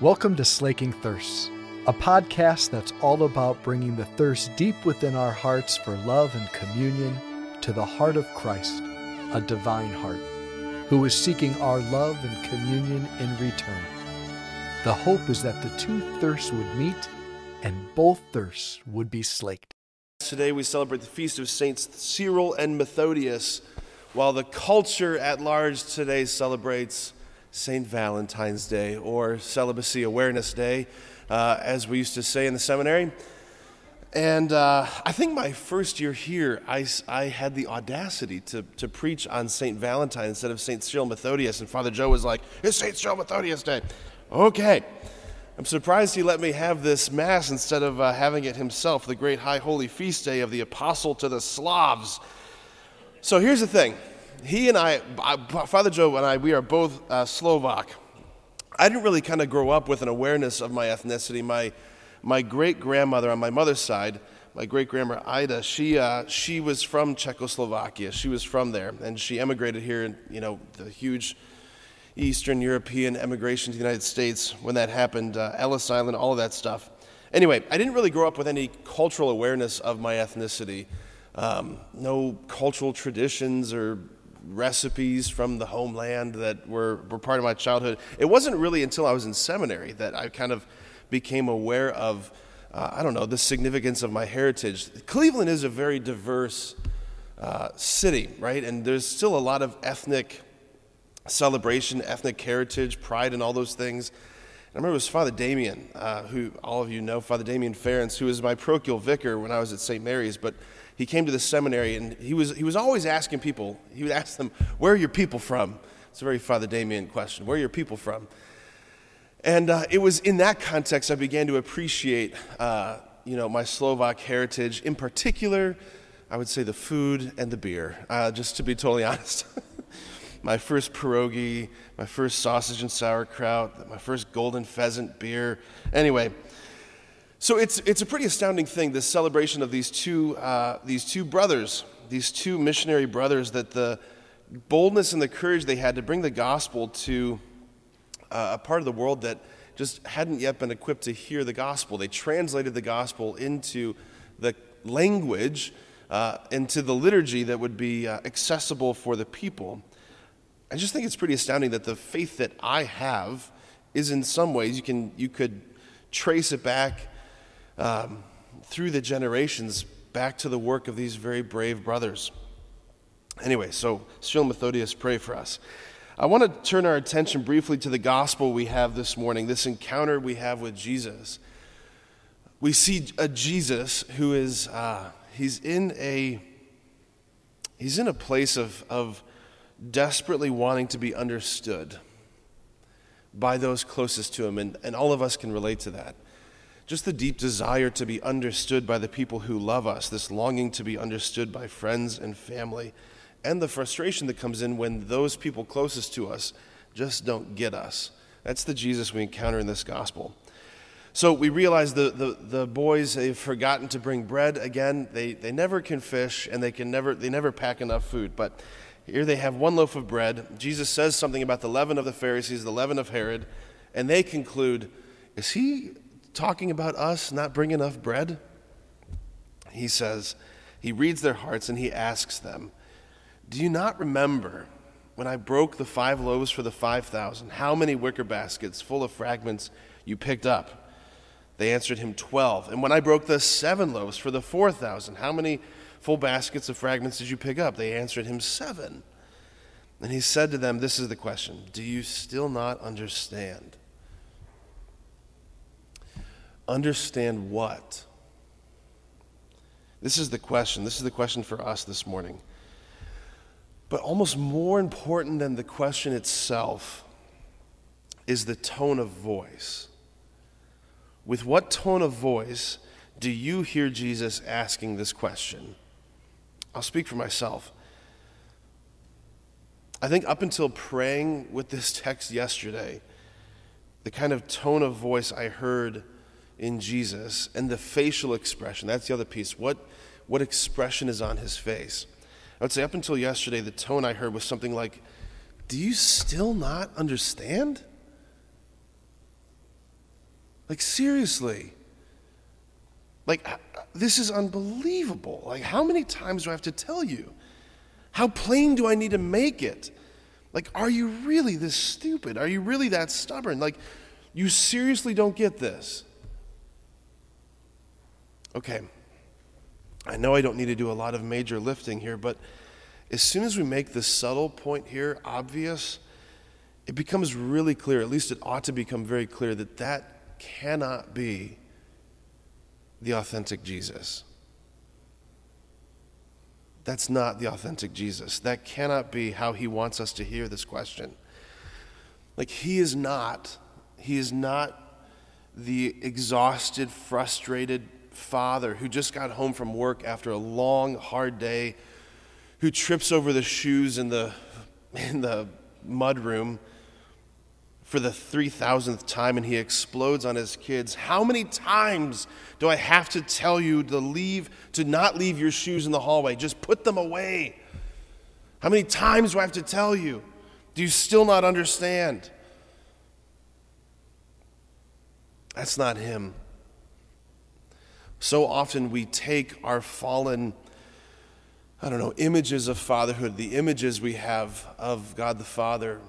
Welcome to Slaking Thirsts, a podcast that's all about bringing the thirst deep within our hearts for love and communion to the heart of Christ, a divine heart, who is seeking our love and communion in return. The hope is that the two thirsts would meet and both thirsts would be slaked. Today we celebrate the feast of Saints Cyril and Methodius, while the culture at large today celebrates St. Valentine's Day or Celibacy Awareness Day, uh, as we used to say in the seminary. And uh, I think my first year here, I, I had the audacity to, to preach on St. Valentine instead of St. Cyril Methodius. And Father Joe was like, It's St. Cyril Methodius Day. Okay. I'm surprised he let me have this Mass instead of uh, having it himself, the great high holy feast day of the Apostle to the Slavs. So here's the thing he and I, Father Joe and I, we are both uh, Slovak. I didn't really kind of grow up with an awareness of my ethnicity. My, my great grandmother on my mother's side, my great grandma Ida, she, uh, she was from Czechoslovakia. She was from there, and she emigrated here you know, the huge Eastern European emigration to the United States when that happened, uh, Ellis Island, all of that stuff. Anyway, I didn't really grow up with any cultural awareness of my ethnicity. Um, no cultural traditions or recipes from the homeland that were, were part of my childhood. It wasn't really until I was in seminary that I kind of became aware of, uh, I don't know, the significance of my heritage. Cleveland is a very diverse uh, city, right? And there's still a lot of ethnic celebration, ethnic heritage, pride, and all those things. I remember it was Father Damian, uh, who all of you know, Father Damian Ference, who was my parochial vicar when I was at St. Mary's. But he came to the seminary and he was, he was always asking people, he would ask them, Where are your people from? It's a very Father Damian question. Where are your people from? And uh, it was in that context I began to appreciate, uh, you know, my Slovak heritage. In particular, I would say the food and the beer, uh, just to be totally honest. My first pierogi, my first sausage and sauerkraut, my first golden pheasant beer. Anyway, so it's, it's a pretty astounding thing, this celebration of these two, uh, these two brothers, these two missionary brothers, that the boldness and the courage they had to bring the gospel to uh, a part of the world that just hadn't yet been equipped to hear the gospel. They translated the gospel into the language, uh, into the liturgy that would be uh, accessible for the people. I just think it's pretty astounding that the faith that I have is in some ways, you, can, you could trace it back um, through the generations back to the work of these very brave brothers. Anyway, so Cyril Methodius, pray for us. I want to turn our attention briefly to the gospel we have this morning, this encounter we have with Jesus. We see a Jesus who is, uh, he's in a, he's in a place of, of desperately wanting to be understood by those closest to him, and, and all of us can relate to that just the deep desire to be understood by the people who love us, this longing to be understood by friends and family, and the frustration that comes in when those people closest to us just don't get us. That's the Jesus we encounter in this gospel. So we realize the, the, the boys, they've forgotten to bring bread again. They, they never can fish and they, can never, they never pack enough food. But here they have one loaf of bread. Jesus says something about the leaven of the Pharisees, the leaven of Herod, and they conclude, Is he talking about us not bringing enough bread? He says, he reads their hearts and he asks them, Do you not remember when I broke the five loaves for the 5,000, how many wicker baskets full of fragments you picked up? They answered him, 12. And when I broke the seven loaves for the 4,000, how many full baskets of fragments did you pick up? They answered him, Seven. And he said to them, This is the question Do you still not understand? Understand what? This is the question. This is the question for us this morning. But almost more important than the question itself is the tone of voice. With what tone of voice do you hear Jesus asking this question? I'll speak for myself. I think up until praying with this text yesterday, the kind of tone of voice I heard in Jesus and the facial expression. That's the other piece. What, what expression is on his face? I would say up until yesterday, the tone I heard was something like, Do you still not understand? Like, seriously. Like, this is unbelievable. Like, how many times do I have to tell you? How plain do I need to make it? Like, are you really this stupid? Are you really that stubborn? Like, you seriously don't get this. Okay, I know I don't need to do a lot of major lifting here, but as soon as we make the subtle point here obvious, it becomes really clear, at least it ought to become very clear, that that cannot be the authentic Jesus. That's not the authentic Jesus. That cannot be how he wants us to hear this question. Like, he is not, he is not the exhausted, frustrated father who just got home from work after a long, hard day, who trips over the shoes in the, in the mud room for the 3000th time and he explodes on his kids. How many times do I have to tell you to leave, to not leave your shoes in the hallway? Just put them away. How many times do I have to tell you? Do you still not understand? That's not him. So often we take our fallen, I don't know, images of fatherhood, the images we have of God the Father,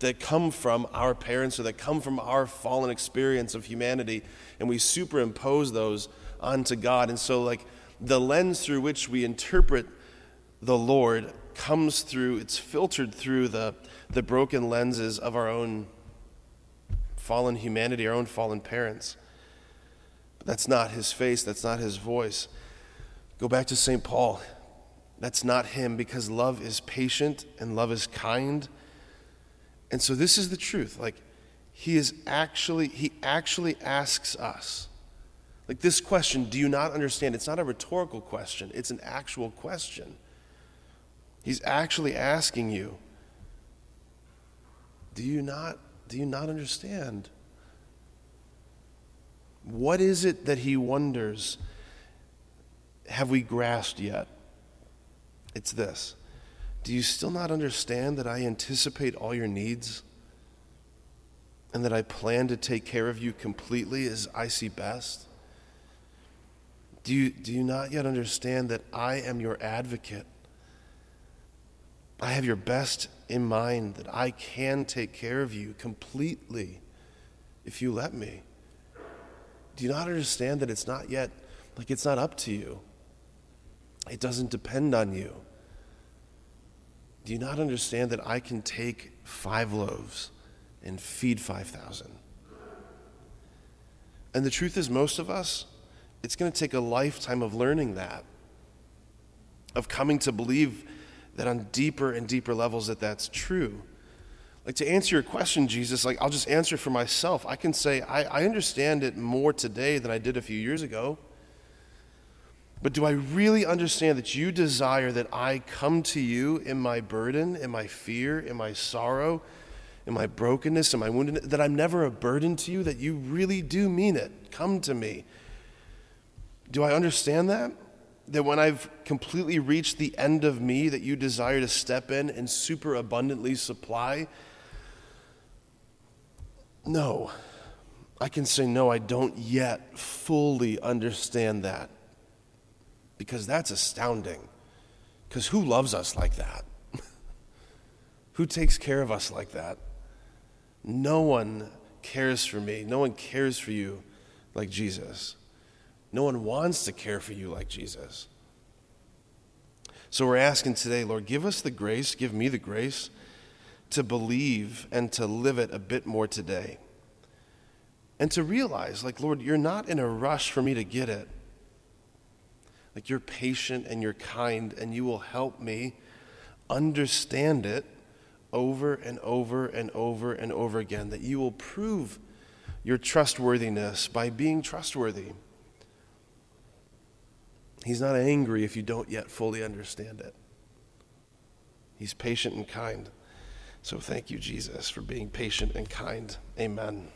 that come from our parents or that come from our fallen experience of humanity, and we superimpose those onto God. And so, like, the lens through which we interpret the Lord comes through, it's filtered through the, the broken lenses of our own fallen humanity, our own fallen parents. But that's not his face, that's not his voice. Go back to St. Paul. That's not him because love is patient and love is kind and so this is the truth. Like, he is actually, he actually asks us. Like this question, do you not understand? It's not a rhetorical question, it's an actual question. He's actually asking you, do you not, do you not understand? What is it that he wonders have we grasped yet? It's this do you still not understand that I anticipate all your needs and that I plan to take care of you completely as I see best? Do you, do you not yet understand that I am your advocate? I have your best in mind, that I can take care of you completely if you let me. Do you not understand that it's not yet, like it's not up to you? It doesn't depend on you. Do you not understand that I can take five loaves and feed 5,000? And the truth is, most of us, it's going to take a lifetime of learning that, of coming to believe that on deeper and deeper levels that that's true. Like to answer your question, Jesus, like I'll just answer for myself. I can say I, I understand it more today than I did a few years ago. But do I really understand that you desire that I come to you in my burden, in my fear, in my sorrow, in my brokenness, in my woundedness, that I'm never a burden to you, that you really do mean it? Come to me. Do I understand that? That when I've completely reached the end of me, that you desire to step in and super abundantly supply? No. I can say, no, I don't yet fully understand that because that's astounding. Because who loves us like that? who takes care of us like that? No one cares for me. No one cares for you like Jesus. No one wants to care for you like Jesus. So we're asking today, Lord, give us the grace, give me the grace to believe and to live it a bit more today. And to realize, like, Lord, you're not in a rush for me to get it. Like you're patient and you're kind, and you will help me understand it over and over and over and over again. That you will prove your trustworthiness by being trustworthy. He's not angry if you don't yet fully understand it. He's patient and kind. So thank you, Jesus, for being patient and kind. Amen.